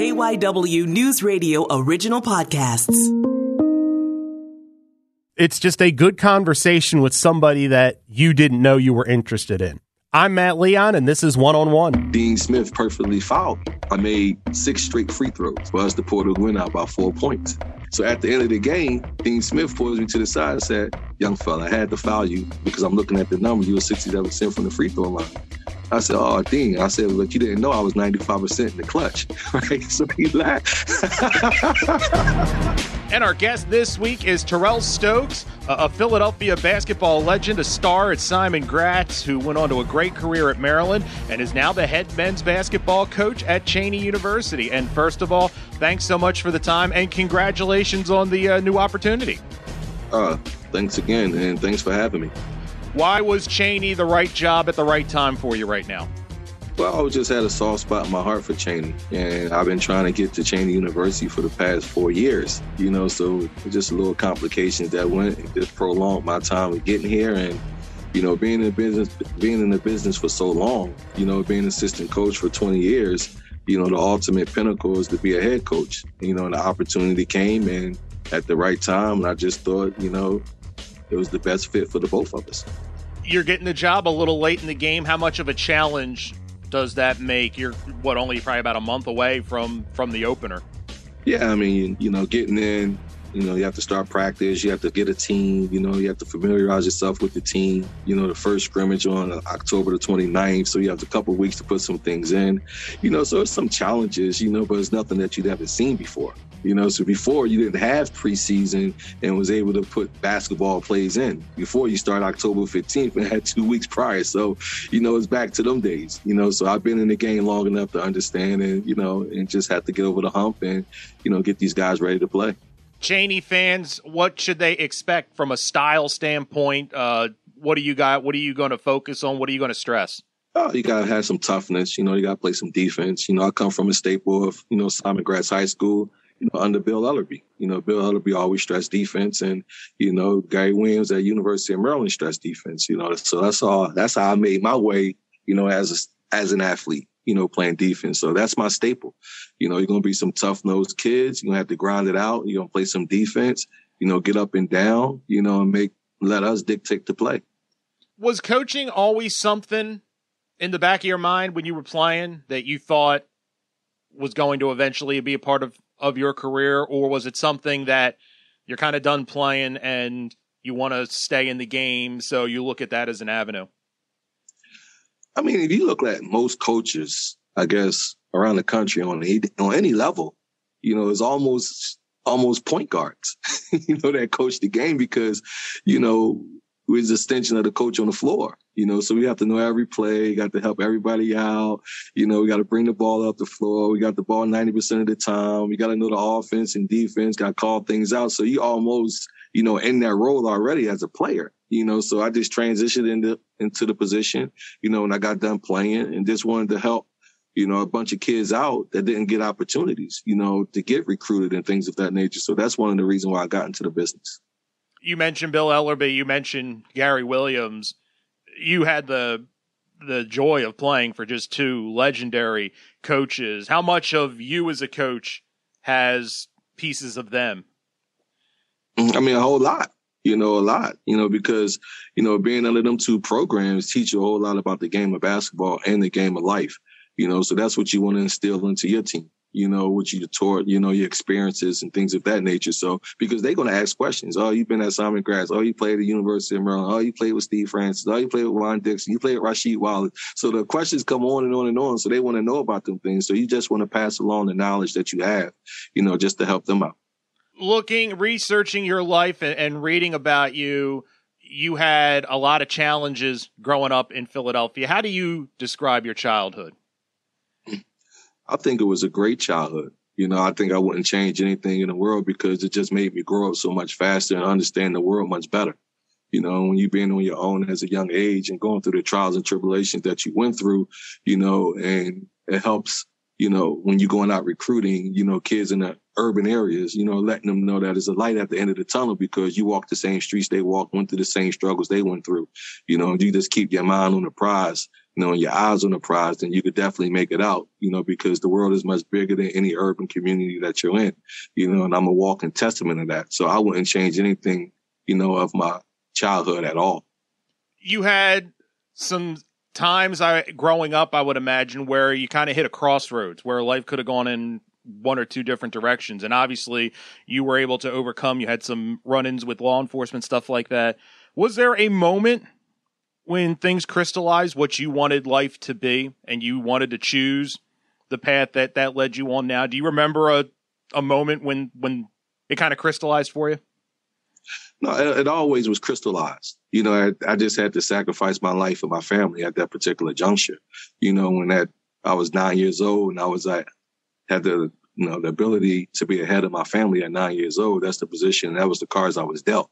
KYW News Radio original podcasts. It's just a good conversation with somebody that you didn't know you were interested in. I'm Matt Leon, and this is One on One. Dean Smith perfectly fouled. I made six straight free throws for us to pull the win out by four points. So at the end of the game, Dean Smith pulls me to the side and said, Young fella, I had to foul you because I'm looking at the number. You were 67% from the free throw line. I said, "Oh, Dean." I said, "Look, you didn't know I was 95 percent in the clutch, right?" So he laughed. and our guest this week is Terrell Stokes, a Philadelphia basketball legend, a star at Simon Gratz, who went on to a great career at Maryland and is now the head men's basketball coach at Cheyney University. And first of all, thanks so much for the time and congratulations on the uh, new opportunity. Uh, thanks again, and thanks for having me. Why was Cheyney the right job at the right time for you right now? Well, I just had a soft spot in my heart for Cheyney, and I've been trying to get to Cheyney University for the past four years. You know, so just a little complications that went just prolonged my time of getting here, and you know, being in business, being in the business for so long, you know, being assistant coach for 20 years, you know, the ultimate pinnacle is to be a head coach. You know, and the opportunity came and at the right time, and I just thought, you know, it was the best fit for the both of us. You're getting the job a little late in the game. How much of a challenge does that make? You're what only probably about a month away from from the opener. Yeah, I mean, you know, getting in, you know, you have to start practice. You have to get a team. You know, you have to familiarize yourself with the team. You know, the first scrimmage on October the 29th. So you have a couple weeks to put some things in. You know, so it's some challenges, you know, but it's nothing that you haven't seen before. You know, so before you didn't have preseason and was able to put basketball plays in. Before you start October 15th and had two weeks prior. So, you know, it's back to them days. You know, so I've been in the game long enough to understand and, you know, and just have to get over the hump and, you know, get these guys ready to play. Cheyney fans, what should they expect from a style standpoint? Uh, what do you got? What are you going to focus on? What are you going to stress? Oh, you gotta have some toughness. You know, you gotta play some defense. You know, I come from a staple of you know Simon Gratz High School you know, under Bill Ellerbe. You know, Bill Ellerbe always stressed defense and, you know, Gary Williams at University of Maryland stressed defense, you know, so that's all, that's how I made my way, you know, as a, as an athlete, you know, playing defense. So that's my staple. You know, you're to be some tough nosed kids. You're to have to grind it out. You're to play some defense, you know, get up and down, you know, and make, let us dictate the play. Was coaching always something in the back of your mind when you were playing that you thought was going to eventually be a part of of your career, or was it something that you're kind of done playing and you want to stay in the game, so you look at that as an avenue? I mean, if you look at most coaches, I guess around the country on any, on any level, you know, it's almost almost point guards, you know, that coach the game because, you know, we're the extension of the coach on the floor, you know, so we have to know every play, got to help everybody out. You know, we got to bring the ball up the floor. We got the ball 90% of the time. We got to know the offense and defense, got to call things out. So you almost, you know, in that role already as a player, you know, so I just transitioned into, into the position, you know, and I got done playing and just wanted to help you know, a bunch of kids out that didn't get opportunities, you know, to get recruited and things of that nature. So that's one of the reasons why I got into the business you mentioned Bill Ellerbe, you mentioned Gary Williams. You had the the joy of playing for just two legendary coaches. How much of you as a coach has pieces of them? Mm, I mean, a whole lot. You know, a lot. You know, because you know, being under them two programs teach you a whole lot about the game of basketball and the game of life. You know, so that's what you want to instill into your team you know, what you taught, you know, your experiences and things of that nature. So, because they're going to ask questions. Oh, you've been at Simon Gratz. Oh, you played at the University of Maryland. Oh, you played with Steve Francis. Oh, you played with Juan Dixon. You played with Rasheed Wallace. So the questions come on and on and on. So they want to know about them things. So you just want to pass along the knowledge that you have, you know, just to help them out. Looking, researching your life and, and reading about you, you had a lot of challenges growing up in Philadelphia. How do you describe your childhood? I think it was a great childhood. You know, I think I wouldn't change anything in the world because it just made me grow up so much faster and understand the world much better. You know, when you've been on your own as a young age and going through the trials and tribulations that you went through, you know, and it helps, you know, when you're going out recruiting, you know, kids in the urban areas, you know, letting them know that there's a light at the end of the tunnel because you walk the same streets they walked, went through the same struggles they went through. You know, you just keep your mind on the prize you know, and your eyes on the prize, then you could definitely make it out, you know, because the world is much bigger than any urban community that you're in, you know, and I'm a walking testament of that. So I wouldn't change anything, you know, of my childhood at all. You had some times I growing up, I would imagine, where you kind of hit a crossroads where life could have gone in one or two different directions. And obviously, you were able to overcome. You had some run ins with law enforcement, stuff like that. Was there a moment when things crystallized what you wanted life to be and you wanted to choose the path that that led you on now? Do you remember a, a moment when, when it kind of crystallized for you? No, it, it, always was crystallized. You know, I, I, just had to sacrifice my life and my family at that particular juncture. You know, when that I was nine years old and I was at had the you know the ability to be ahead of my family at nine years old. That's the position. That was the cards I was dealt.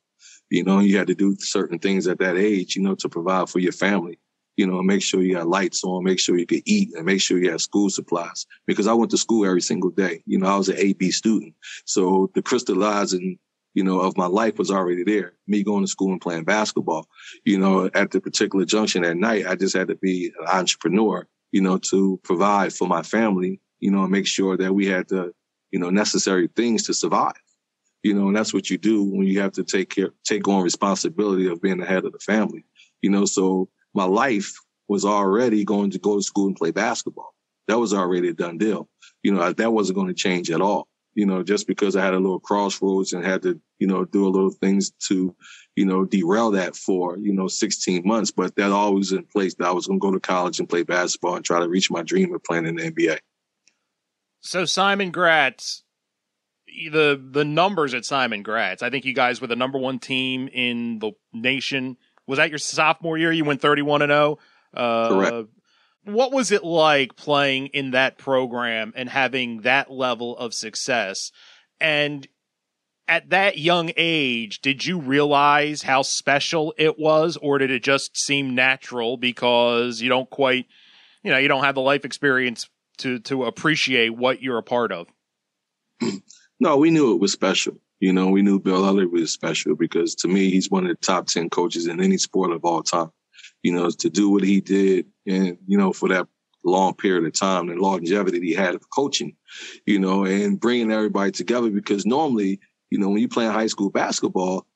You know, you had to do certain things at that age, you know, to provide for your family. You know, make sure you got lights on, make sure you could eat, and make sure you had school supplies. Because I went to school every single day. You know, I was an AB student, so the crystallizing you know, of my life was already there. Me going to school and playing basketball, you know, at the particular junction at night, I just had to be an entrepreneur, you know, to provide for my family, you know, and make sure that we had the, you know, necessary things to survive. You know, and that's what you do when you have to take care, take on responsibility of being the head of the family. You know, so my life was already going to go to school and play basketball. That was already a done deal. You know, that wasn't going to change at all you know, just because I had a little crossroads and had to, you know, do a little things to, you know, derail that for, you know, 16 months. But that always in place that I was going to go to college and play basketball and try to reach my dream of playing in the NBA. So Simon Gratz, the the numbers at Simon Gratz, I think you guys were the number one team in the nation. Was that your sophomore year? You went 31 and 0. Uh, Correct what was it like playing in that program and having that level of success? And at that young age, did you realize how special it was, or did it just seem natural because you don't quite, you know, you don't have the life experience to to appreciate what you're a part of? No, we knew it was special. You know, we knew Bill Ellerbe was special because to me, he's one of the top 10 coaches in any sport of all time you know, to do what he did and, you know, for that long period of time and longevity he had of coaching, you know, and bringing everybody together because normally, you know, when you play high school basketball,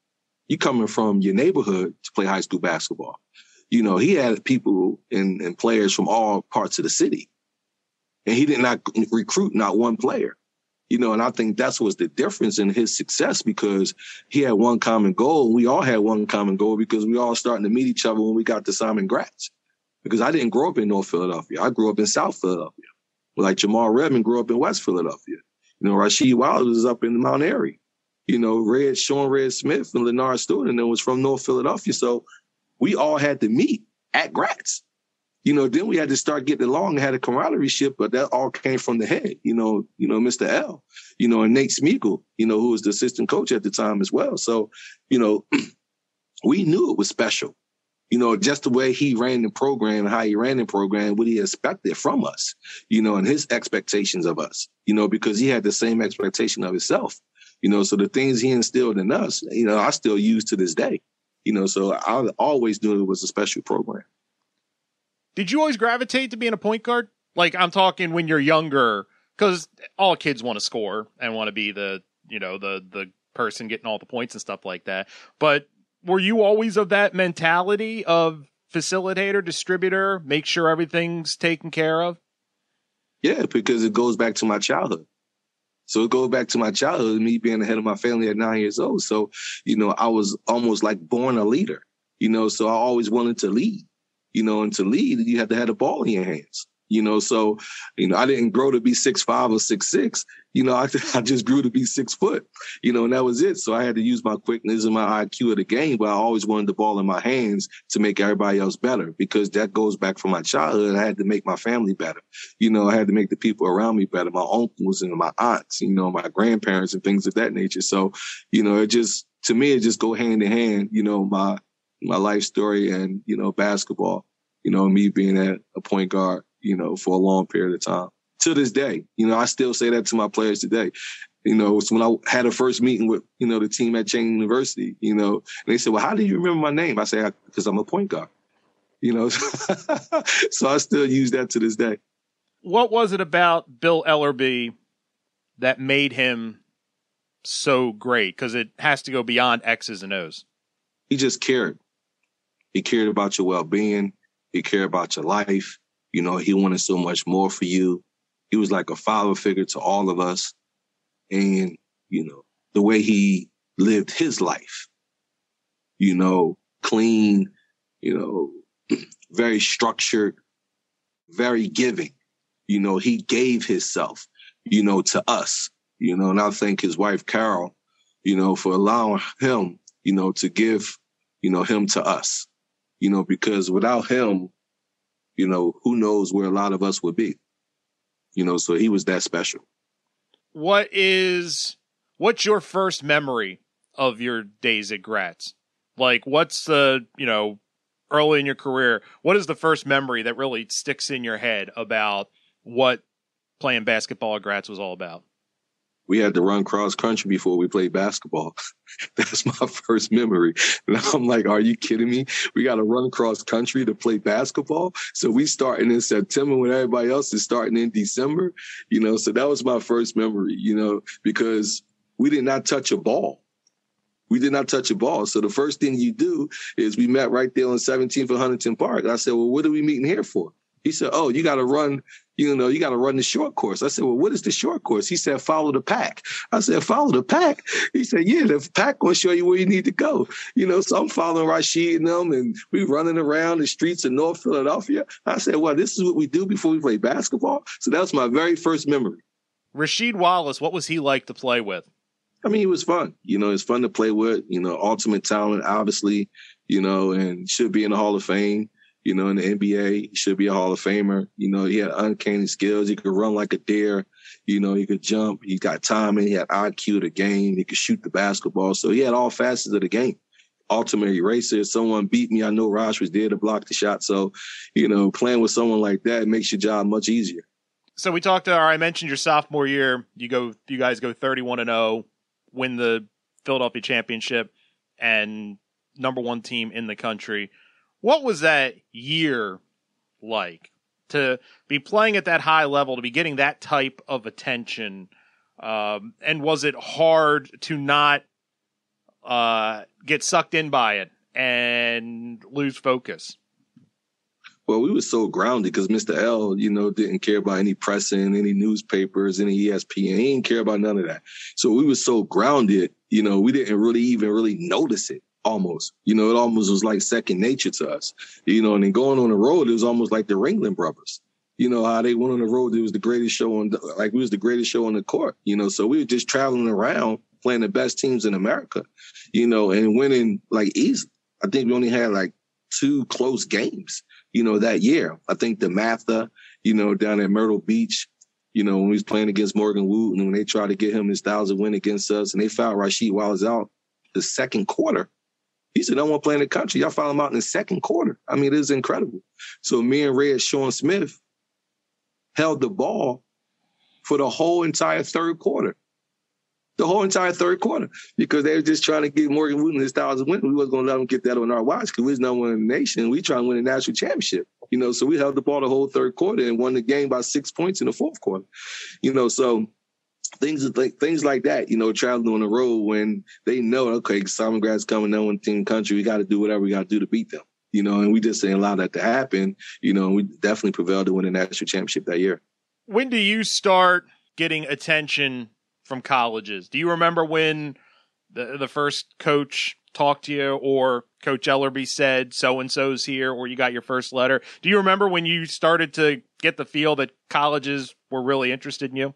you're coming from your neighborhood to play high school basketball. You know, he had people and, and players from all parts of the city. And he did not recruit not one player. You know, and I think that's was the difference in his success because he had one common goal. We all had one common goal because we all starting to meet each other when we got to Simon Gratz. Because I didn't grow up in North Philadelphia. I grew up in South Philadelphia. Like Jamal Redmond grew up in West Philadelphia. You know, Rasheed Wallace was up in Mount Airy. You know, Red, Shawn Red Smith and Leonard Stewart and was from North Philadelphia. So we all had to meet at Gratz you know, then we had to start getting along and had a camaraderie ship, but that all came from the head, you know, you know, Mr. L, you know, and Nate Smeagol, you know, who was the assistant coach at the time as well. So, you know, we knew it was special, you know, just the way he ran the program, how he ran the program, what he expected from us, you know, and his expectations of us, you know, because he had the same expectation of himself, you know, so the things he instilled in us, you know, I still use to this day, you know, so I always knew it was a special program. Did you always gravitate to being a point guard? Like I'm talking when you're younger, because all kids want to score and want to be the you know the the person getting all the points and stuff like that. But were you always of that mentality of facilitator, distributor, make sure everything's taken care of? Yeah, because it goes back to my childhood. So it goes back to my childhood, me being the head of my family at nine years old. So, you know, I was almost like born a leader, you know, so I always wanted to lead you know, and to lead, you have to have the ball in your hands. You know, so, you know, I didn't grow to be six five or six six. You know, I, I just grew to be six foot, you know, and that was it. So I had to use my quickness and my IQ of the game, but I always wanted the ball in my hands to make everybody else better because that goes back from my childhood. I had to make my family better. You know, I had to make the people around me better, my uncles and my aunts, you know, my grandparents and things of that nature. So, you know, it just, to me, it just go hand in hand, you know, my, my life story and, you know, basketball, you know, me being at a point guard, you know, for a long period of time. To this day, you know, I still say that to my players today. You know, it's when I had a first meeting with, you know, the team at Cheyney University, you know, and they said, well, how do you remember my name? I say, because I'm a point guard. You know, so I still use that to this day. What was it about Bill Ellerbe that made him so great? Because it has to go beyond X's and O's. He just cared. He cared about your well being. He cared about your life. You know, he wanted so much more for you. He was like a father figure to all of us. And, you know, the way he lived his life, you know, clean, you know, very structured, very giving. You know, he gave himself, you know, to us, you know, and I thank his wife, Carol, you know, for allowing him, you know, to give, you know, him to us, you know, because without him, you know, who knows where a lot of us would be, you know, so he was that special. What is, what's your first memory of your days at Gratz? Like, what's the, you know, early in your career, what is the first memory that really sticks in your head about what playing basketball at Gratz was all about? We had to run cross country before we played basketball. That's my first memory. And I'm like, are you kidding me? We got to run cross country to play basketball. So we starting in September when everybody else is starting in December, you know, so that was my first memory, you know, because we did not touch a ball. We did not touch a ball. So the first thing you do is we met right there on 17th for Huntington Park. I said, well, what are we meeting here for? He said, oh, you got to run, you know, you got to run the short course. I said, well, what is the short course? He said, follow the pack. I said, follow the pack. He said, yeah, the pack will show you where you need to go. You know, so I'm following Rasheed and them and we running around the streets of North Philadelphia. I said, well, this is what we do before we play basketball. So that was my very first memory. Rasheed Wallace, what was he like to play with? I mean, he was fun. You know, it's fun to play with. You know, ultimate talent, obviously. You know, and should be in the Hall of Fame. You know, in the NBA, he should be a Hall of Famer. You know, he had uncanny skills. He could run like a deer. You know, he could jump. He got timing. He had IQ to the game. He could shoot the basketball. So he had all facets of the game. Ultimate eraser. Someone beat me, I know Raj was there to block the shot. So, you know, playing with someone like that makes your job much easier. So we talked. Or I mentioned your sophomore year. You go. You guys go thirty-one and zero. Oh win the Philadelphia championship and number one team in the country. What was that year like to be playing at that high level, to be getting that type of attention? Um, and was it hard to not uh, get sucked in by it and lose focus? Well, we were so grounded because Mr. L, you know, didn't care about any pressing, any newspapers, any ESPN. He didn't care about none of that. So we were so grounded, you know, we didn't really even really notice it almost. You know, it almost was like second nature to us. You know, and then going on the road, it was almost like the Ringling brothers. You know, how they went on the road, it was the greatest show on, the, like, we was the greatest show on the court, you know, so we were just traveling around playing the best teams in America, you know, and winning like easy. I think we only had like two close games you know, that year. I think DeMatha, you know, down at Myrtle Beach, you know, when we was playing against Morgan Wootten, when they tried to get him his thousand win against us, and they fouled Rasheed Wallace out the second quarter. He said, "I want to play in the country." Y'all foul him out in the second quarter. I mean, it is incredible. So me and Red Sean Smith held the ball for the whole entire third quarter the whole entire third quarter because they were just trying to get Morgan Wootten his thousand win. We wasn't going to let them get that on our watch because we was number one in the nation. We trying to win a national championship, you know. So we held the ball the whole third quarter and won the game by six points in the fourth quarter, you know. So things like things like that, you know, traveling on the road when they know, okay, Simon Gratz coming one team country, we got to do whatever we got to do to beat them, you know. And we just didn't allow that to happen, you know. We definitely prevailed to win the national championship that year. When do you start getting attention from colleges. Do you remember when the the first coach talked to you or Coach Ellerbe said so and so's here or you got your first letter? Do you remember when you started to get the feel that colleges were really interested in you?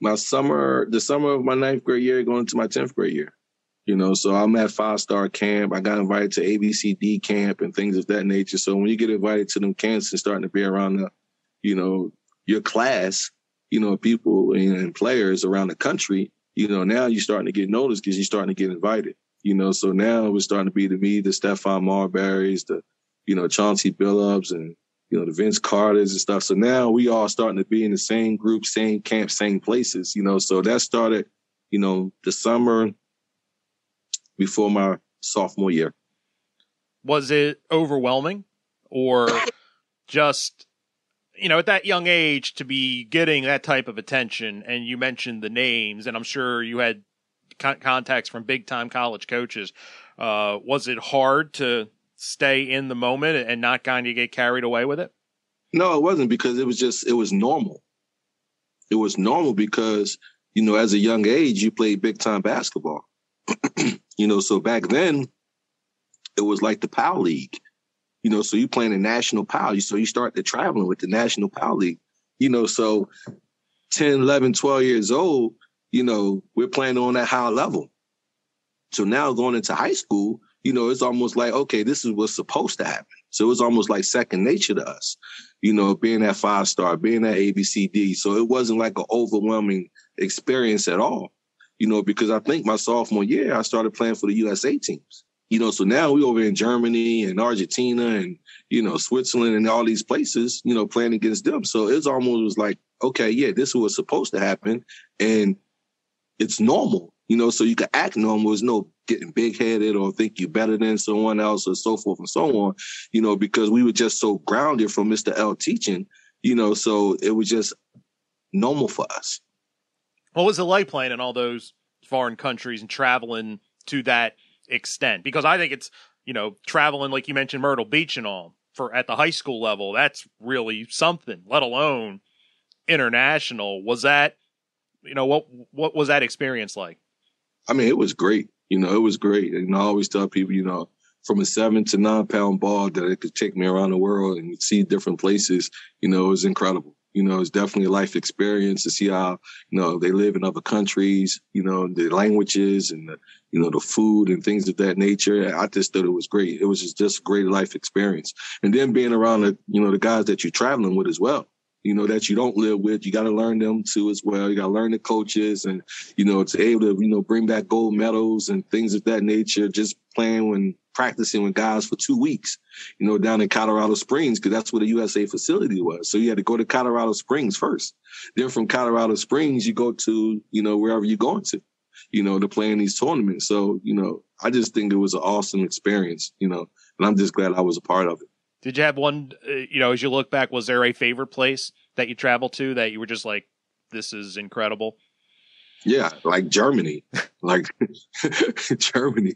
My summer, the summer of my ninth grade year, going into my tenth grade year. You know, so I'm at five star camp. I got invited to ABCD camp and things of that nature. So when you get invited to them camps and starting to be around the, you know, your class, you know, people and players around the country, you know, now you're starting to get noticed because you're starting to get invited. You know, so now it's starting to be to me the Stephon Marburys, the, you know, Chauncey Billups and, you know, the Vince Carters and stuff. So now we all starting to be in the same group, same camp, same places, you know. So that started, you know, the summer before my sophomore year. Was it overwhelming or just you know, at that young age to be getting that type of attention, and you mentioned the names, and I'm sure you had con- contacts from big time college coaches. Uh, was it hard to stay in the moment and not kind of get carried away with it? No, it wasn't because it was just it was normal. It was normal because you know, as a young age, you played big time basketball. you know, so back then it was like the PAL League. You know, so you playing the national PAL. So you start to traveling with the national PAL League. You know, so 10, 11, 12 years old, you know, we're playing on that high level. So now going into high school, you know, it's almost like, okay, this is what's supposed to happen. So it was almost like second nature to us, you know, being that five star, being that ABCD. So it wasn't like an overwhelming experience at all, you know, because I think my sophomore year, I started playing for the USA teams, you know, so now we over in Germany and Argentina and, you know, Switzerland and all these places, you know, playing against them. So it's almost like, okay, yeah, this was supposed to happen. And it's normal, you know, so you can act normal. There's no getting big headed or think you're better than someone else or so forth and so on, you know, because we were just so grounded from Mr. L teaching, you know, so it was just normal for us. What was it like playing in all those foreign countries and traveling to that extent? Because I think it's, you know, traveling, like you mentioned, Myrtle Beach and all for at the high school level, that's really something, let alone international. Was that, you know, what, what was that experience like? I mean, it was great. You know, it was great. And I always tell people, you know, from a seven to nine pound ball that it could take me around the world and see different places, you know, it was incredible. You know, it's definitely a life experience to see how, you know, they live in other countries, you know, the languages and the, you know, the food and things of that nature. I just thought it was great. It was just, just great life experience. And then being around the, you know, the guys that you're traveling with as well you know, that you don't live with. You got to learn them too as well. You got to learn the coaches and, you know, to able to, you know, bring back gold medals and things of that nature, just playing when practicing with guys for two weeks, you know, down in Colorado Springs, because that's where the USA facility was. So you had to go to Colorado Springs first. Then from Colorado Springs, you go to, you know, wherever you're going to, you know, to play in these tournaments. So, you know, I just think it was an awesome experience, you know, and I'm just glad I was a part of it. Did you have one, uh, you know, as you look back, was there a favorite place that you traveled to that you were just like, this is incredible? Yeah, like Germany, like Germany.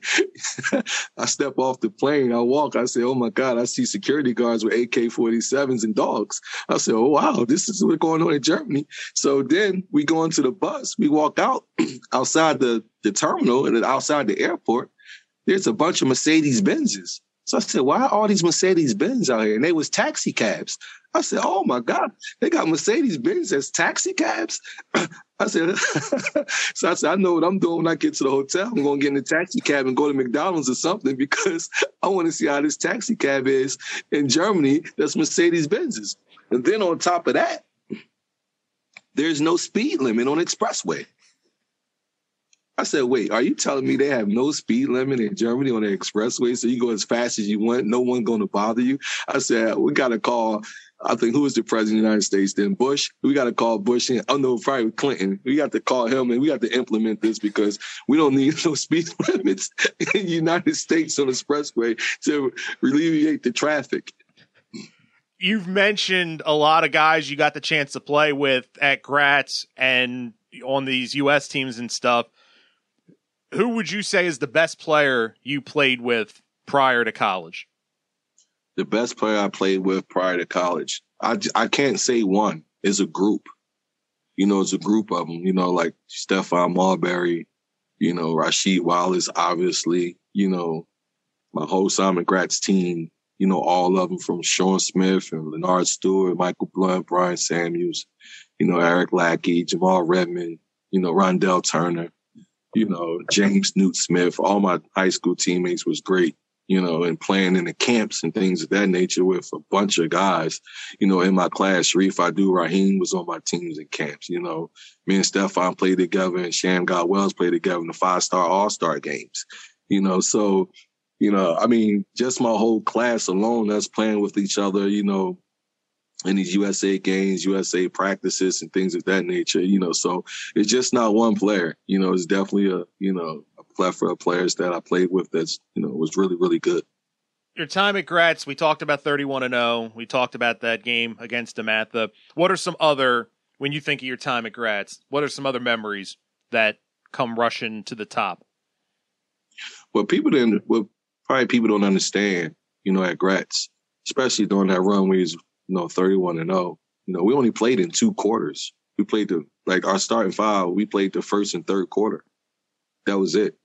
I step off the plane, I walk, I say, oh my God, I see security guards with AK 47s and dogs. I say, oh wow, this is what's going on in Germany. So then we go into the bus, we walk out outside the, the terminal and outside the airport. There's a bunch of Mercedes Benzes. So I said, why are all these Mercedes Benz out here? And they was taxi cabs. I said, oh my God, they got Mercedes Benz as taxi cabs. I said, so I said, I know what I'm doing when I get to the hotel. I'm going to get in the taxi cab and go to McDonald's or something because I want to see how this taxi cab is in Germany. That's Mercedes Benz's. And then on top of that, there's no speed limit on expressway. I said, wait, are you telling me they have no speed limit in Germany on the expressway? So you go as fast as you want, no one going to bother you? I said, we got to call, I think, who was the president of the United States then? Bush? We got to call Bush and, oh no, probably Clinton. We got to call him and we got to implement this because we don't need no speed limits in the United States on the expressway to alleviate the traffic. You've mentioned a lot of guys you got the chance to play with at Gratz and on these U.S. teams and stuff who would you say is the best player you played with prior to college? The best player I played with prior to college, I, I can't say one. It's a group. You know, it's a group of them. You know, like Stephon Marbury, you know, Rasheed Wallace, obviously, you know, my whole Simon Gratz team, you know, all of them from Sean Smith and Leonard Stewart, Michael Blunt, Brian Samuels, you know, Eric Lackey, Jamal Redmond, you know, Rondell Turner you know, James Newt Smith, all my high school teammates was great, you know, and playing in the camps and things of that nature with a bunch of guys, you know, in my class. Shareef Abdur-Rahim was on my teams and camps, you know. Me and Stephon played together and Shammgod Wells played together in the five star all star games, you know, so, you know, I mean, just my whole class alone, us playing with each other, you know, in these USA games, USA practices and things of that nature, you know, so it's just not one player, you know, it's definitely a, you know, a plethora of players that I played with that's, you know, was really, really good. your time at Gratz, we talked about 31 and 0. We talked about that game against DeMatha. What are some other when you think of your time at Gratz? What are some other memories that come rushing to the top? Well, people didn't. Well, probably people don't understand. You know, at Gratz, especially during that run, we was you know 31 and 0. You know, we only played in two quarters. We played the like our starting five. We played the first and third quarter. That was it.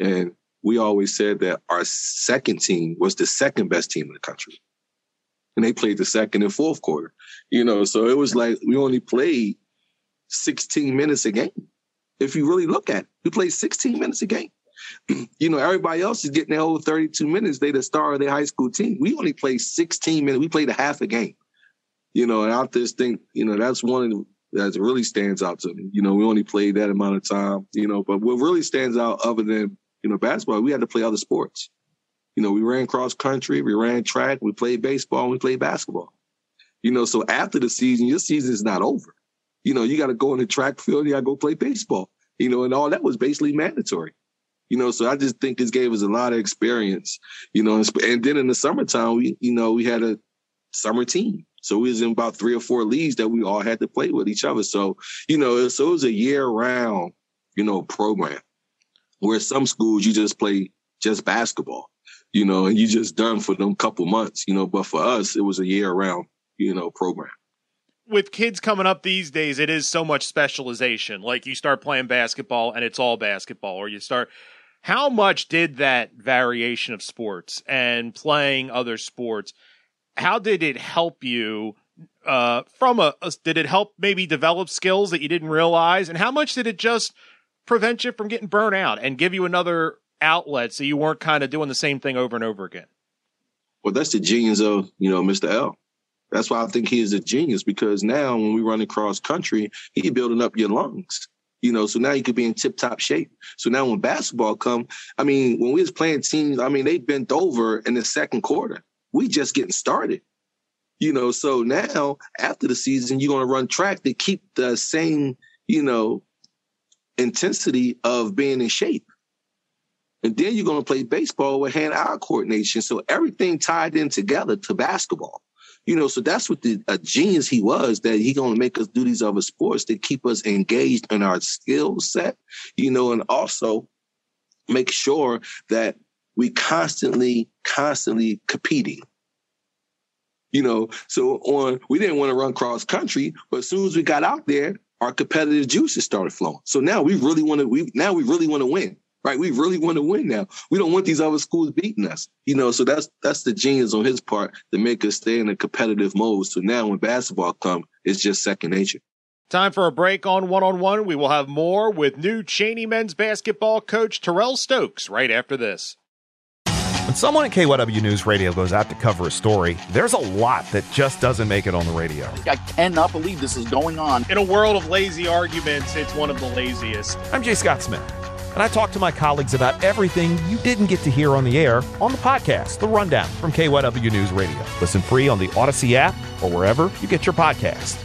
And we always said that our second team was the second best team in the country. And they played the second and fourth quarter. You know, so it was like we only played 16 minutes a game. If you really look at it, we played 16 minutes a game. you know, everybody else is getting their whole 32 minutes. They the star of their high school team. We only played 16 minutes. We played a half a game. You know, and I just think, you know, that's one of the that really stands out to me. You know, we only played that amount of time, you know, but what really stands out other than, you know, basketball, we had to play other sports. You know, we ran cross country, we ran track, we played baseball, we played basketball. You know, so after the season, your season is not over. You know, you got to go in the track field, you got to go play baseball, you know, and all that was basically mandatory. You know, so I just think this gave us a lot of experience, you know, and then in the summertime, we, you know, we had a summer team. So we was in about three or four leagues that we all had to play with each other. So, you know, so it was a year round, you know, program where some schools you just play just basketball, you know, and you just done for them couple months, you know, but for us, it was a year round, you know, program. With kids coming up these days, it is so much specialization. Like you start playing basketball and it's all basketball, or you start how much did that variation of sports and playing other sports how did it help you uh, from a, a, did it help maybe develop skills that you didn't realize? And how much did it just prevent you from getting burnt out and give you another outlet so you weren't kind of doing the same thing over and over again? Well that's the genius of you know mr l. That's why i think he is a genius because now when we run across country he building up your lungs you know, so now you could be in tip top shape. So now when basketball come, I mean, when we was playing teams, I mean, they bent over in the second quarter. We just getting started. You know, so now after the season, you're to run track to keep the same, you know, intensity of being in shape. And then you're going to play baseball with hand-eye coordination. So everything tied in together to basketball. You know, so that's what the a genius he was that he gonna make us do these other sports to keep us engaged in our skill set, you know, and also make sure that we constantly, constantly competing. You know, so on we didn't want to run cross country, but as soon as we got out there, our competitive juices started flowing. So now we really want to we now we really want to win. Right. We really want to win now. We don't want these other schools beating us. You know, so that's that's the genius on his part to make us stay in a competitive mode. So now when basketball comes, it's just second nature. Time for a break on one on one. We will have more with new Cheyney men's basketball coach Terrell Stokes right after this. When someone at KYW News Radio goes out to cover a story, there's a lot that just doesn't make it on the radio. I cannot believe this is going on. In a world of lazy arguments, it's one of the laziest. I'm Jay Scott Smith, and I talk to my colleagues about everything you didn't get to hear on the air on the podcast, The Rundown from KYW News Radio. Listen free on the Audacy app or wherever you get your podcast.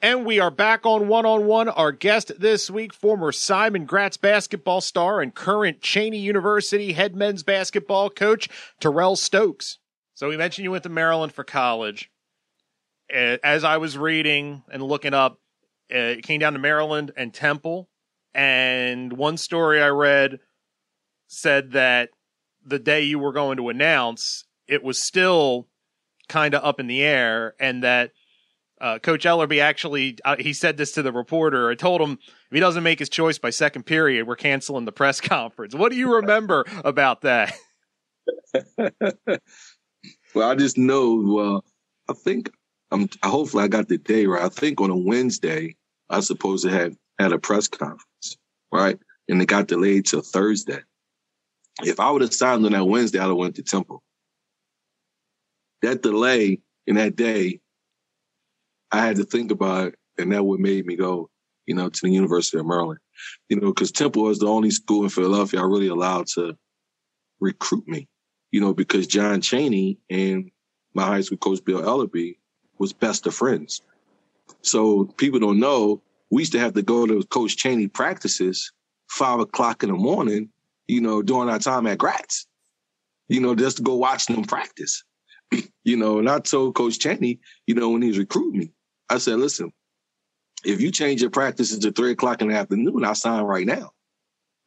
And we are back on one on one. Our guest this week, former Simon Gratz basketball star and current Cheyney University head men's basketball coach, Terrell Stokes. So we mentioned you went to Maryland for college. As I was reading and looking up, uh, it came down to Maryland and Temple. And one story I read said that the day you were going to announce, it was still kind of up in the air and that uh, Coach Ellerbe actually uh, he said this to the reporter. I told him if he doesn't make his choice by second period, we're canceling the press conference. What do you remember about that? well, I just know. Well, I think I'm. Hopefully, I got the day right. I think on a Wednesday, I suppose it had had a press conference, right? And it got delayed till Thursday. If I would have signed on that Wednesday, I'd have went to Temple. That delay in that day I had to think about it, and that what made me go, you know, to the University of Maryland. You know, because Temple was the only school in Philadelphia I really allowed to recruit me. You know, because John Chaney and my high school coach Bill Ellerbe was best of friends. So people don't know we used to have to go to Coach Chaney practices five o'clock in the morning, you know, during our time at Gratz. you know, just to go watch them practice. you know, and I told Coach Chaney, you know, when he recruiting me, I said, listen, if you change your practices to three o'clock in the afternoon, I'll sign right now.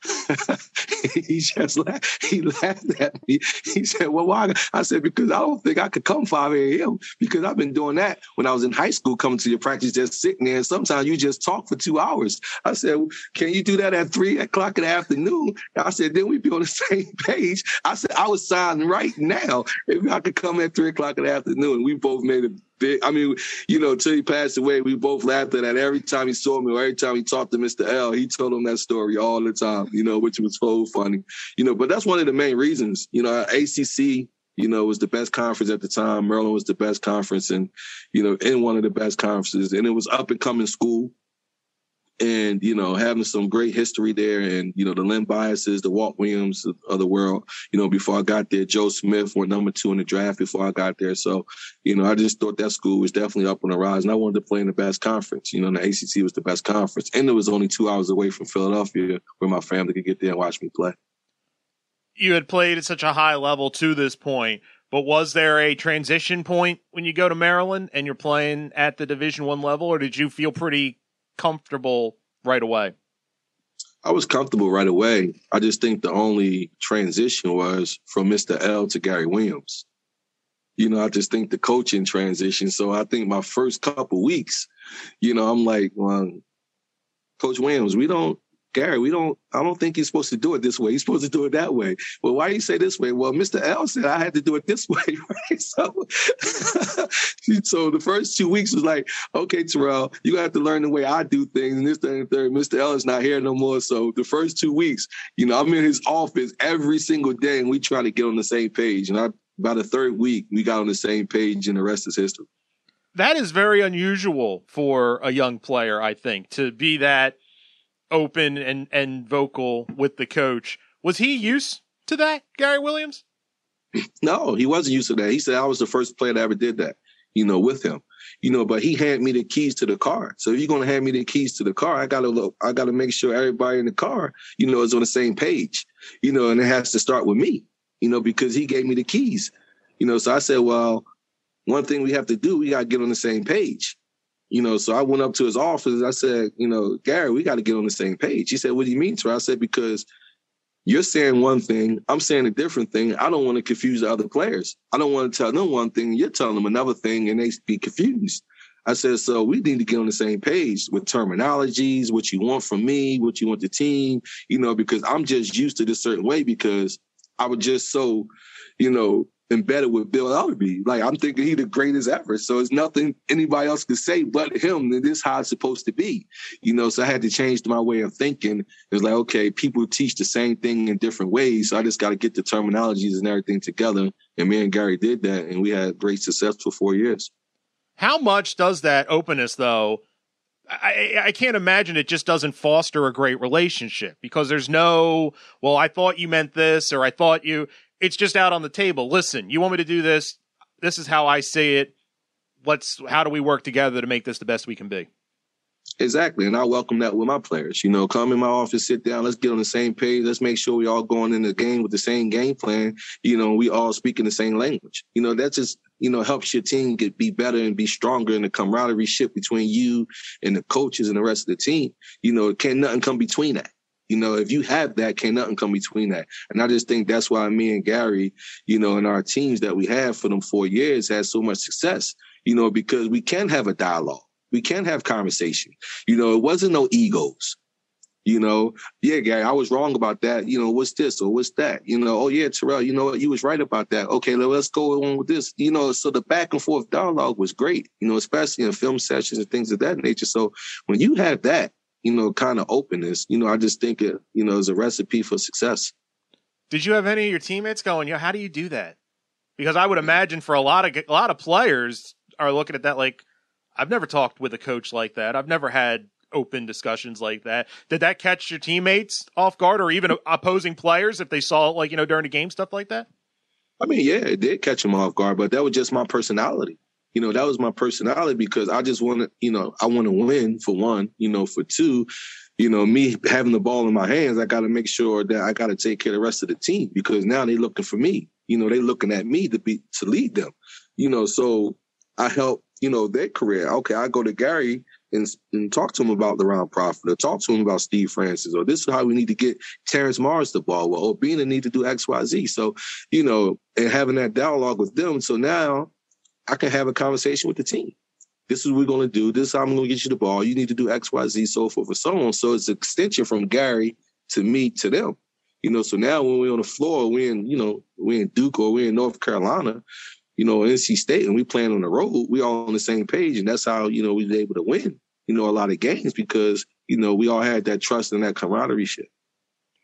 he just laughed. He laughed at me. He said, "Well, why?" I said, "Because I don't think I could come 5 a.m. because I've been doing that when I was in high school, coming to your practice, just sitting there. And sometimes you just talk for two hours." I said, "Can you do that at three o'clock in the afternoon?" I said, "Then we'd be on the same page." I said, "I was signing right now if I could come at three o'clock in the afternoon." We both made a big. I mean, you know, till he passed away, we both laughed at that. Every time he saw me, or every time he talked to Mr. L, he told him that story all the time. You know, which was so funny. You know, but that's one of the main reasons. You know, ACC. You know, was the best conference at the time. Maryland was the best conference, and you know, in one of the best conferences, and it was up and coming school and you know having some great history there and you know the Len Biases the Walt Williams of the world you know before i got there joe smith went number two in the draft before i got there. So you know i just thought that school was definitely up on the rise and i wanted to play in the best conference. You know the acc was the best conference and it was only two hours away from philadelphia where my family could get there and watch me play. You had played at such a high level to this point but was there a transition point when you go to maryland and you're playing at the division one level or did you feel pretty comfortable right away? I was comfortable right away. I just think the only transition was from Mr. L to Gary Williams. You know, I just think the coaching transition. So I think my first couple weeks, you know, I'm like, well, Coach Williams, we don't Gary, we don't, I don't think he's supposed to do it this way. He's supposed to do it that way. Well, why do you say this way? Well, Mr. L said I had to do it this way, right? So, so the first two weeks was like, okay, Terrell, you have to learn the way I do things. And this, and third. Mr. L is not here no more. So the first two weeks, you know, I'm in his office every single day and we try to get on the same page. And I, by the third week, we got on the same page and the rest is history. That is very unusual for a young player, I think, to be that open and and vocal with the coach. Was he used to that, Gary Williams? No, he wasn't used to that. He said I was the first player that ever did that, you know, with him. You know, but he handed me the keys to the car. So if you're gonna hand me the keys to the car, I gotta look, I gotta make sure everybody in the car, you know, is on the same page. You know, and it has to start with me, you know, because he gave me the keys. You know, so I said, well, one thing we have to do, we gotta get on the same page. You know, so I went up to his office. I said, you know, Gary, we got to get on the same page. He said, what do you mean, sir? I said, because you're saying one thing, I'm saying a different thing. I don't want to confuse the other players. I don't want to tell them one thing, you're telling them another thing, and they be confused. I said, so we need to get on the same page with terminologies, what you want from me, what you want the team, you know, because I'm just used to this certain way because I was just so, you know, embedded with Bill Ellerbe. Like I'm thinking he the greatest ever. So it's nothing anybody else could say but him. And this how it's supposed to be. You know, so I had to change my way of thinking. It was like, okay, people teach the same thing in different ways. So I just got to get the terminologies and everything together. And me and Gary did that and we had great success for four years. How much does that openness though? I, I can't imagine it just doesn't foster a great relationship because there's no, well, I thought you meant this or I thought you, it's just out on the table. Listen, you want me to do this? This is how I say it. Let's how do we work together to make this the best we can be? Exactly. And I welcome that with my players. You know, come in my office, sit down, let's get on the same page. Let's make sure we all going in the game with the same game plan. You know, we all speaking the same language. You know, that just, you know, helps your team get be better and be stronger in the camaraderie ship between you and the coaches and the rest of the team. You know, can't nothing come between that. You know, if you have that, can't nothing come between that. And I just think that's why me and Gary, you know, and our teams that we have for them four years had so much success, you know, because we can have a dialogue. We can have conversation. You know, it wasn't no egos. You know, yeah, Gary, I was wrong about that. You know, what's this or what's that? You know, oh yeah, Terrell, you know what, you was right about that. Okay, let's go on with this. You know, so the back and forth dialogue was great. You know, especially in film sessions and things of that nature. So when you have that, you know, kind of openness, you know, I just think it, you know, is a recipe for success. Did you have any of your teammates going, "Yo, how do you do that?" Because I would imagine for a lot of a lot of players are looking at that like, I've never talked with a coach like that. I've never had open discussions like that. Did that catch your teammates off guard, or even opposing players if they saw like you know during the game stuff like that? I mean, yeah, it did catch them off guard, but that was just my personality you know, that was my personality because I just want to, you know, I want to win for one, you know, for two, you know, me having the ball in my hands, I got to make sure that I got to take care of the rest of the team because now they're looking for me. you know, they're looking at me to be to lead them. You know, so I help, you know, their career. Okay, I go to Gary and, and talk to him about LaRon Profit or talk to him about Steve Francis or this is how we need to get Terence Morris the ball or Bina need to do X, Y, Z. So, you know, and having that dialogue with them. So now I can have a conversation with the team. This is what we're going to do. This is how I'm going to get you the ball. You need to do X, Y, Z, so forth and so on. So it's an extension from Gary to me to them. You know, so now when we're on the floor, we're in, you know, we're in Duke or we're in North Carolina, you know, NC State, and we playing on the road, we all on the same page, and that's how you know we was able to win, you know, a lot of games because you know we all had that trust and that camaraderie shit.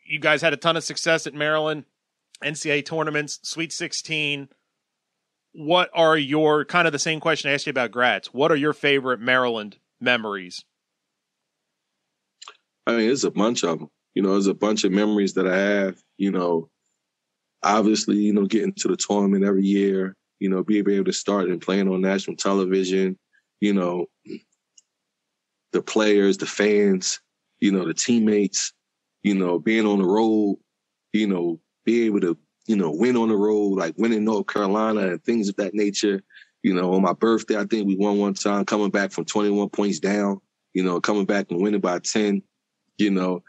You guys had a ton of success at Maryland, NCAA tournaments, Sweet 16. What are your kind of the same question I asked you about Gratz? What are your favorite Maryland memories? I mean, it's a bunch of them. You know, there's a bunch of memories that I have. You know, obviously, you know, getting to the tournament every year. You know, being able to start and playing on national television. You know, the players, the fans. You know, the teammates. You know, being on the road. You know, be able to you know win on the road, like winning North Carolina and things of that nature. You know, on my birthday, I think we won one time, coming back from 21 points down. You know, coming back and winning by 10 you know,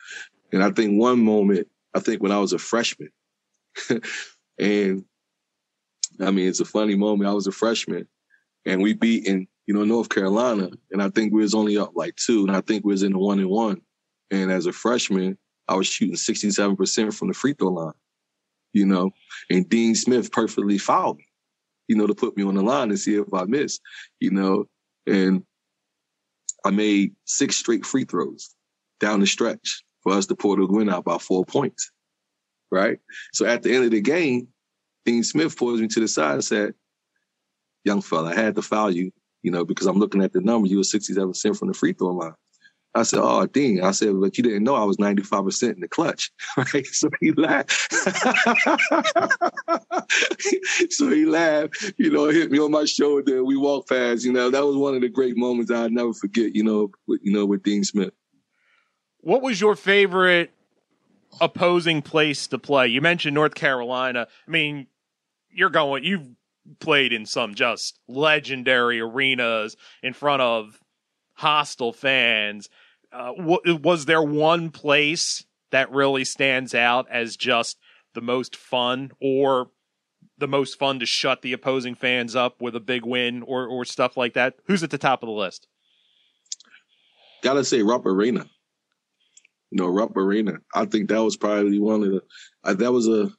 and I think one moment, I think when I was a freshman, and I mean, it's a funny moment. I was a freshman and we beat in, you know, North Carolina. And I think we was only up like two. And I think we was in the one and one. And as a freshman, I was shooting 67% from the free throw line, you know, and Dean Smith perfectly fouled me, you know, to put me on the line and see if I missed, you know, and I made six straight free throws down the stretch for us to pull the win out by four points. Right. So at the end of the game, Dean Smith pulls me to the side and said, Young fella, I had to foul you, you know, because I'm looking at the number. You were 67% from the free throw line. I said, Oh, Dean. I said, but you didn't know I was 95% in the clutch. Right. So he laughed. so he laughed, you know, hit me on my shoulder. We walked past, you know, that was one of the great moments I'll never forget, you know, with, you know, with Dean Smith. What was your favorite opposing place to play? You mentioned North Carolina. I mean, you're going, you've played in some just legendary arenas in front of hostile fans. Uh, w- was there one place that really stands out as just the most fun or the most fun to shut the opposing fans up with a big win or, or stuff like that? Who's at the top of the list? Gotta say Rupp Arena you know, Rupp Arena. I think that was probably one of the, uh, that was a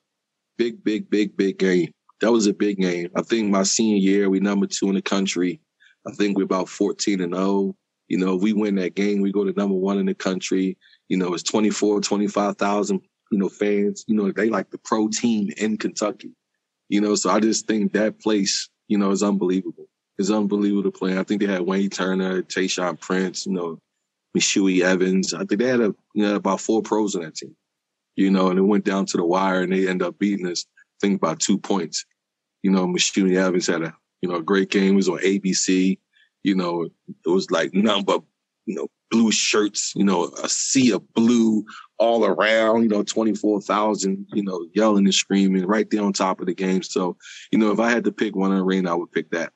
big, big, big, big game. That was a big game. I think my senior year, we number two in the country. I think we're about 14 and 0. You know, we win that game, we go to number one in the country. You know, it's 24, 25,000, you know, fans. You know, they like the pro team in Kentucky. You know, so I just think that place, you know, is unbelievable. It's unbelievable to play. I think they had Wayne Turner, Tayshaun Prince, you know, Heshimu Evans. I think they had a, you know, about four pros on that team, you know, and it went down to the wire and they ended up beating us, I think, by two points. You know, Heshimu Evans had a, you know, a great game. It was on ABC. You know, it was like nothing but, you know, blue shirts, you know, a sea of blue all around, you know, 24,000, you know, yelling and screaming right there on top of the game. So, you know, if I had to pick one arena, I would pick that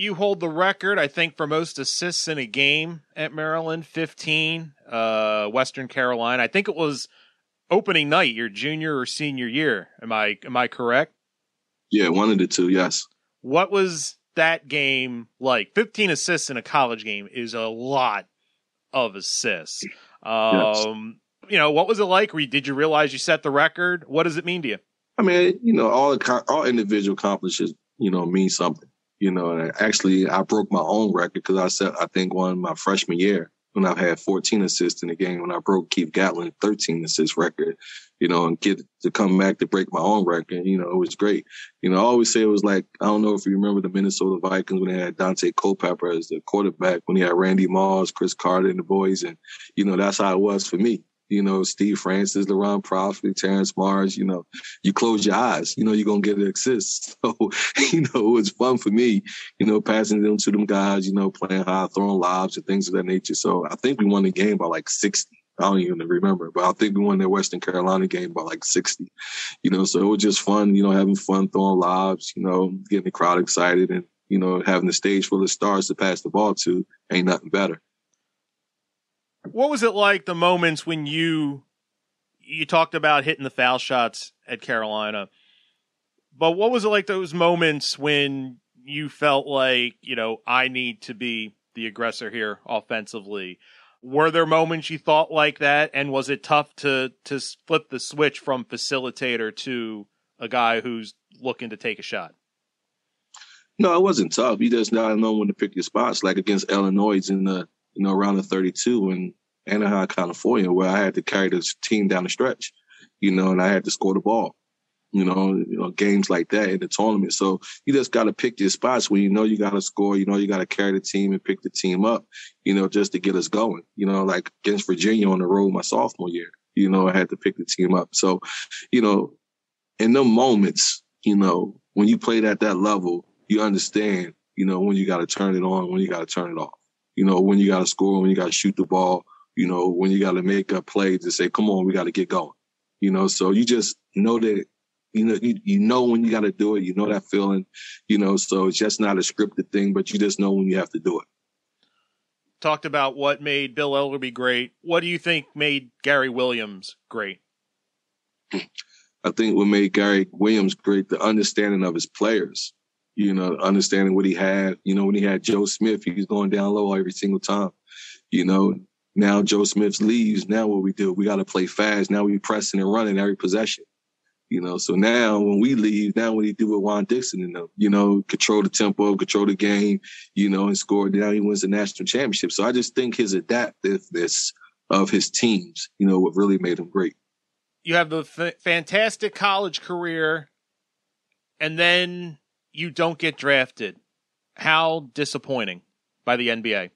you hold the record, I think, for most assists in a game at Maryland, 15. Uh, Western Carolina, I think it was opening night, your junior or senior year. Am I am I correct? Yeah, one of the two. Yes. What was that game like? 15 assists in a college game is a lot of assists. Um, yes. You know, what was it like? Did you realize you set the record? What does it mean to you? I mean, you know, all all individual accomplishments, you know, mean something you know, actually I broke my own record because I said, I think one my freshman year when I've had 14 assists in the game when I broke Keith Gatlin's 13 assist record, you know, and get to come back to break my own record, you know, it was great. You know, I always say it was like, I don't know if you remember the Minnesota Vikings when they had Daunte Culpepper as the quarterback, when he had Randy Moss, Cris Carter and the boys. And, you know, that's how it was for me you know, Steve Francis, LaRon Profit, Terence Morris, you know, you close your eyes, you know, you're going to get an assist. So, you know, it was fun for me, you know, passing them to them guys, you know, playing high, throwing lobs and things of that nature. So I think we won the game by like 60. I don't even remember, but I think we won that Western Carolina game by like 60. You know, so it was just fun, you know, having fun throwing lobs, you know, getting the crowd excited and, you know, having the stage full of stars to pass the ball to ain't nothing better. What was it like the moments when you you talked about hitting the foul shots at Carolina? But what was it like those moments when you felt like, you know, I need to be the aggressor here offensively? Were there moments you thought like that, and was it tough to to flip the switch from facilitator to a guy who's looking to take a shot? No, it wasn't tough. You just gotta know when to pick your spots. Like against Illinois in the you know around the 32 and Anaheim, California, where I had to carry this team down the stretch, you know, and I had to score the ball you know, you know, games like that in the tournament. So you just got to pick your spots when you know you got to score, you know, you got to carry the team and pick the team up, you know, just to get us going. You know, like against Virginia on the road my sophomore year, you know, I had to pick the team up. So, you know, in the moments, you know, when you played at that level, you understand, you know, when you got to turn it on, when you got to turn it off. You know, when you got to score, when you got to shoot the ball, you know, when you got to make a play to say, come on, we got to get going. You know, so you just know that you know, you, you know when you got to do it. You know that feeling, you know, so it's just not a scripted thing, but you just know when you have to do it. Talked about what made Bill Ellerbe great. What do you think made Gary Williams great? I think what made Gary Williams great, the understanding of his players, you know, understanding what he had. You know, when he had Joe Smith, he was going down low every single time. You know, now Joe Smith leaves. Now what we do? We got to play fast. Now we pressing and running every possession. You know, so now when we leave, now what he do with Juan Dixon and them, you know, control the tempo, control the game, you know, and score. Now he wins the national championship. So I just think his adaptiveness of his teams, you know, what really made him great. You have the fantastic college career, and then you don't get drafted. How disappointing by the NBA.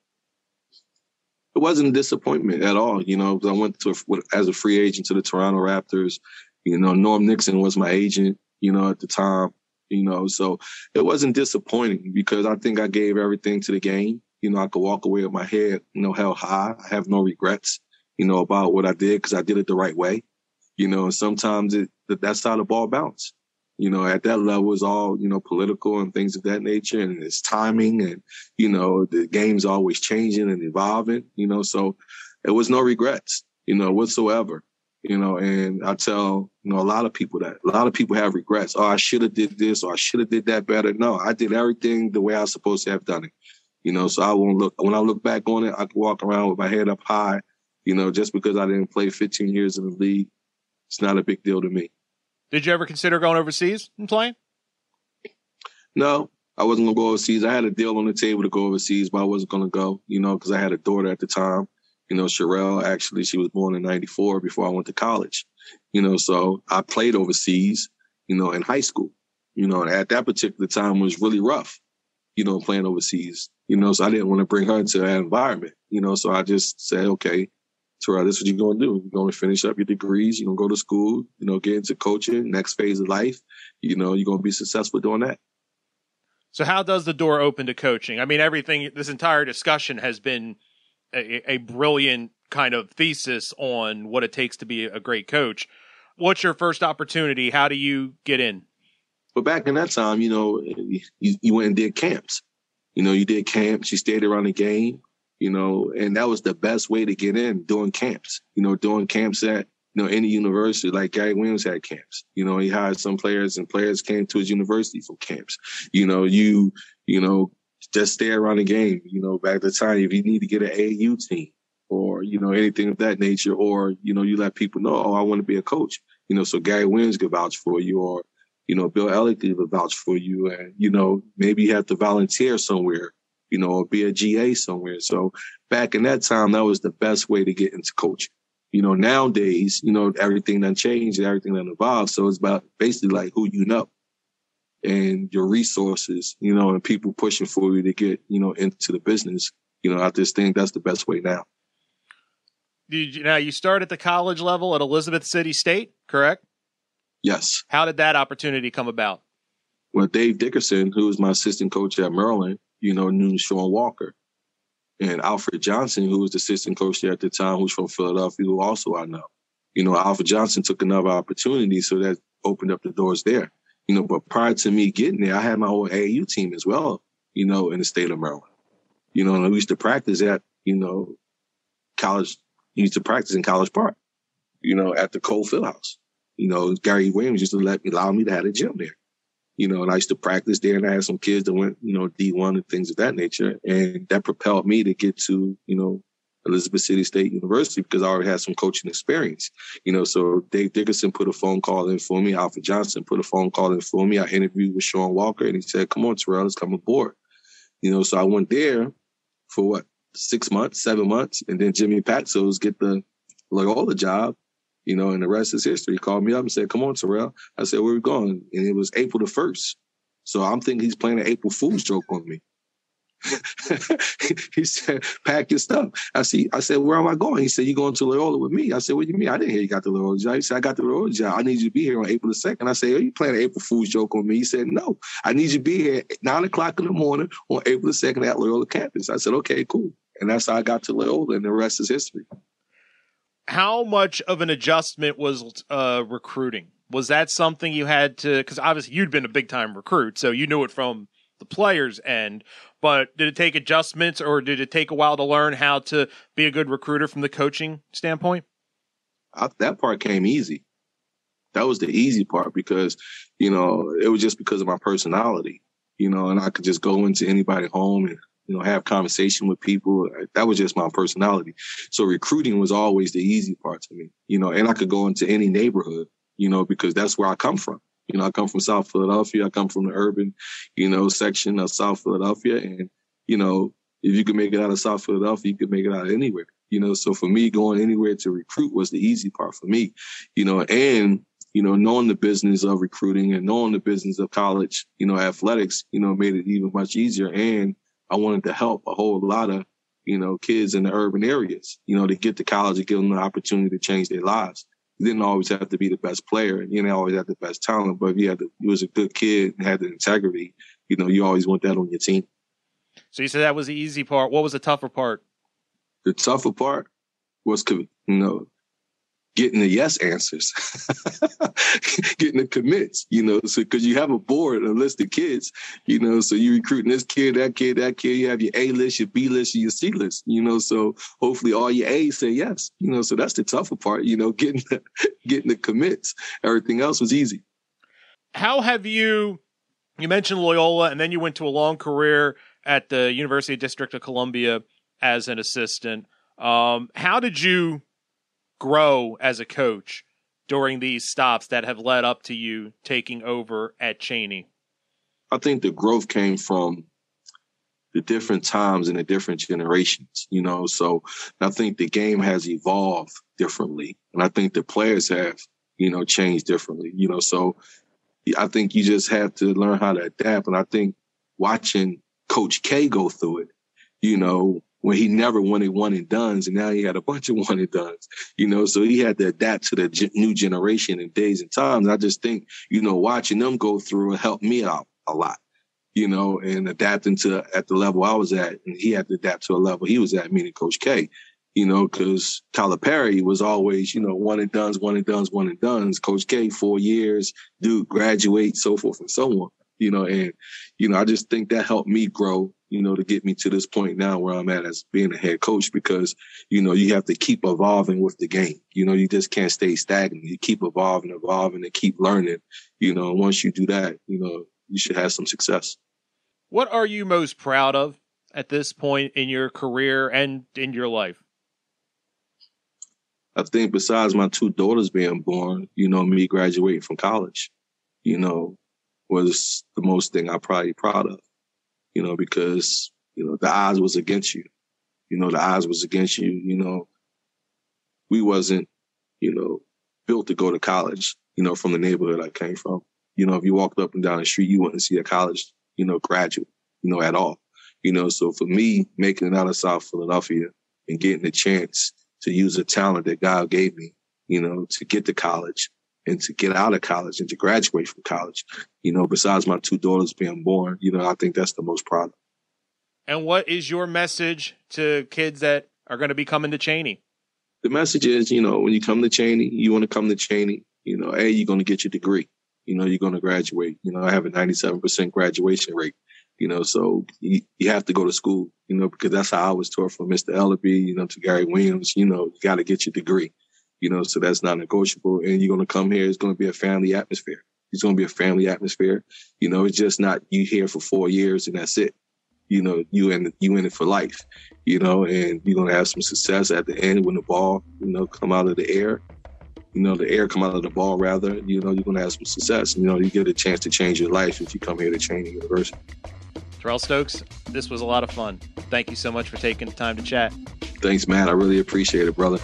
It wasn't a disappointment at all. You know, I went to as a free agent to the Toronto Raptors. You know, Norm Nixon was my agent, you know, at the time, you know, so it wasn't disappointing because I think I gave everything to the game. You know, I could walk away with my head, you know, held high. I have no regrets, you know, about what I did because I did it the right way. You know, sometimes it, that's how the ball bounced. You know, at that level is all, you know, political and things of that nature and it's timing and, you know, the game's always changing and evolving, you know, so it was no regrets, you know, whatsoever you know, and I tell, you know, a lot of people that a lot of people have regrets. Oh, I should have did this or I should have did that better. No, I did everything the way I was supposed to have done it. You know, so I won't look when I look back on it, I can walk around with my head up high, you know, just because I didn't play 15 years in the league, it's not a big deal to me. Did you ever consider going overseas and playing? No, I wasn't gonna go overseas. I had a deal on the table to go overseas, but I wasn't gonna go, you know, because I had a daughter at the time. You know, Sherelle, actually, she was born in 94 before I went to college. You know, so I played overseas, you know, in high school. You know, at that particular time was really rough, you know, playing overseas. You know, so I didn't want to bring her into that environment. You know, so I just said, okay, Terrell, this is what you're going to do. You're going to finish up your degrees. You're going to go to school, you know, get into coaching, next phase of life. You know, you're going to be successful doing that. So how does the door open to coaching? I mean, everything, this entire discussion has been a, a brilliant kind of thesis on what it takes to be a great coach. What's your first opportunity? How do you get in? But back in that time, you know, you, you went and did camps. You know, you did camps, you stayed around the game, you know, and that was the best way to get in doing camps, you know, doing camps at, you know, any university like Gary Williams had camps. You know, he hired some players and players came to his university for camps. You know, you, you know, just stay around the game. You know, back at the time, if you need to get an AAU team or, you know, anything of that nature, or, you know, you let people know, oh, I want to be a coach. You know, so Gary Williams could vouch for you or, you know, Bill Ellerbe could vouch for you. And, you know, maybe you have to volunteer somewhere, you know, or be a GA somewhere. So back in that time, that was the best way to get into coaching. You know, nowadays, you know, everything done changed, everything done evolved. So it's about basically like who you know and your resources, you know, and people pushing for you to get, you know, into the business. You know, I just think that's the best way now. Did you, now you start at the college level at Elizabeth City State, correct? Yes. How did that opportunity come about? Well, Dave Dickerson, who was my assistant coach at Maryland, you know, knew Sean Walker. and Alfred Johnson, who was the assistant coach there at the time, who's from Philadelphia, who also I know. You know, Alfred Johnson took another opportunity, so that opened up the doors there. You know, but prior to me getting there, I had my whole AAU team as well. You know, in the state of Maryland. You know, and we used to practice at you know college. Used to practice in College Park. You know, at the Cole Fieldhouse. You know, Gary Williams used to let me allow me to have a gym there you know, and I used to practice there and I had some kids that went, you know, D1 and things of that nature. And that propelled me to get to, you know, Elizabeth City State University because I already had some coaching experience. You know, so Dave Dickerson put a phone call in for me. Alfred Johnson put a phone call in for me. I interviewed with Sean Walker and he said, come on, Terrell, let's come aboard. You know, so I went there for what, six months, seven months. And then Jimmy Patsos get the Loyola job you know, and the rest is history. He called me up and said, come on, Terrell. I said, where we going? And it was April the 1st. So I'm thinking he's playing an April Fool's joke on me. he said, pack your stuff. I see, I said, where am I going? He said, you going to Loyola with me? I said, what do you mean? I didn't hear you got the Loyola job. He said, I got the Loyola job. I need you to be here on April the 2nd. I said, are you playing an April Fool's joke on me? He said, no, I need you to be here at nine o'clock in the morning on April the 2nd at Loyola campus. I said, okay, cool. And that's how I got to Loyola and the rest is history how much of an adjustment was uh, recruiting? Was that something you had to? Because obviously you'd been a big time recruit, so you knew it from the players' end. But did it take adjustments, or did it take a while to learn how to be a good recruiter from the coaching standpoint? I, that part came easy. That was the easy part because, you know, it was just because of my personality, you know, and I could just go into anybody home and you know, have conversation with people. That was just my personality. So recruiting was always the easy part to me, you know, and I could go into any neighborhood, you know, because that's where I come from. You know, I come from South Philadelphia. I come from the urban, you know, section of South Philadelphia. And, you know, if you can make it out of South Philadelphia, you can make it out of anywhere, you know. So for me, going anywhere to recruit was the easy part for me, you know, and, you know, knowing the business of recruiting and knowing the business of college, you know, athletics, you know, made it even much easier. And, I wanted to help a whole lot of, you know, kids in the urban areas, you know, to get to college and give them the opportunity to change their lives. You didn't always have to be the best player. and You didn't always have the best talent, but if you had the, you was a good kid and had the integrity, you know, you always want that on your team. So you said that was the easy part. What was the tougher part? The tougher part was, you know, getting the yes answers, getting the commits, you know, so because you have a board, a list of kids, you know, so you're recruiting this kid, that kid, that kid, you have your A list, your B list, your C list, you know, so hopefully all your A's say yes, you know, so that's the tougher part, you know, getting the, getting the commits. Everything else was easy. How have you, you mentioned Loyola and then you went to a long career at the University District of Columbia as an assistant. Um, how did you grow as a coach during these stops that have led up to you taking over at Cheyney? I think the growth came from the different times and the different generations, you know. So I think the game has evolved differently. And I think the players have, you know, changed differently, you know. So I think you just have to learn how to adapt. And I think watching Coach K go through it, you know, when he never wanted one and dones, and now he had a bunch of one and dones. You know, so he had to adapt to the new generation and days and times. I just think, you know, watching them go through helped me out a lot. You know, and adapting to at the level I was at, and he had to adapt to a level he was at, meaning Coach K. You know, because Calipari was always, you know, one and dones, one and dones, one and dones. Coach K, four years, dude, graduate, so forth and so on. You know, and you know, I just think that helped me grow you know, to get me to this point now where I'm at as being a head coach because, you know, you have to keep evolving with the game. You know, you just can't stay stagnant. You keep evolving, evolving and keep learning. You know, once you do that, you know, you should have some success. What are you most proud of at this point in your career and in your life? I think besides my two daughters being born, you know, me graduating from college, you know, was the most thing I'm probably proud of you know, because, you know, the odds was against you. You know, the odds was against you. You know, we wasn't, you know, built to go to college, you know, from the neighborhood I came from. You know, if you walked up and down the street, you wouldn't see a college, you know, graduate, you know, at all. You know, so for me, making it out of South Philadelphia and getting the chance to use the talent that God gave me, you know, to get to college and to get out of college and to graduate from college, you know, besides my two daughters being born, you know, I think that's the most proud. And what is your message to kids that are going to be coming to Cheyney? The message is, you know, when you come to Cheyney, you want to come to Cheyney, you know, A, you're going to get your degree. You know, you're going to graduate. You know, I have a 97% graduation rate. You know, so you, you have to go to school, you know, because that's how I was taught from Mr. Ellerbe, you know, to Gary Williams, you know, you got to get your degree, you know, so that's not negotiable. And you're going to come here. It's going to be a family atmosphere. It's going to be a family atmosphere. You know, it's just not you here for four years and that's it. You know, you in, you in it for life, you know, and you're going to have some success at the end when the ball, you know, come out of the air you know, the air come out of the ball rather, you know, you're going to have some success. You know, you get a chance to change your life if you come here to Cheyney University. Terrell Stokes, this was a lot of fun. Thank you so much for taking the time to chat. Thanks, man. I really appreciate it, brother.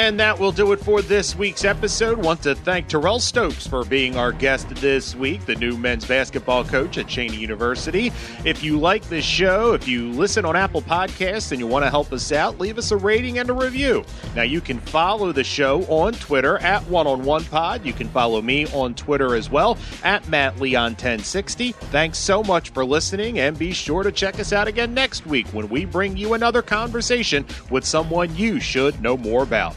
And that will do it for this week's episode. Want to thank Terrell Stokes for being our guest this week, the new men's basketball coach at Cheyney University. If you like this show, if you listen on Apple Podcasts and you want to help us out, leave us a rating and a review. Now you can follow the show on Twitter at One on One Pod. You can follow me on Twitter as well at Matt Leon 1060. Thanks so much for listening, and be sure to check us out again next week when we bring you another conversation with someone you should know more about.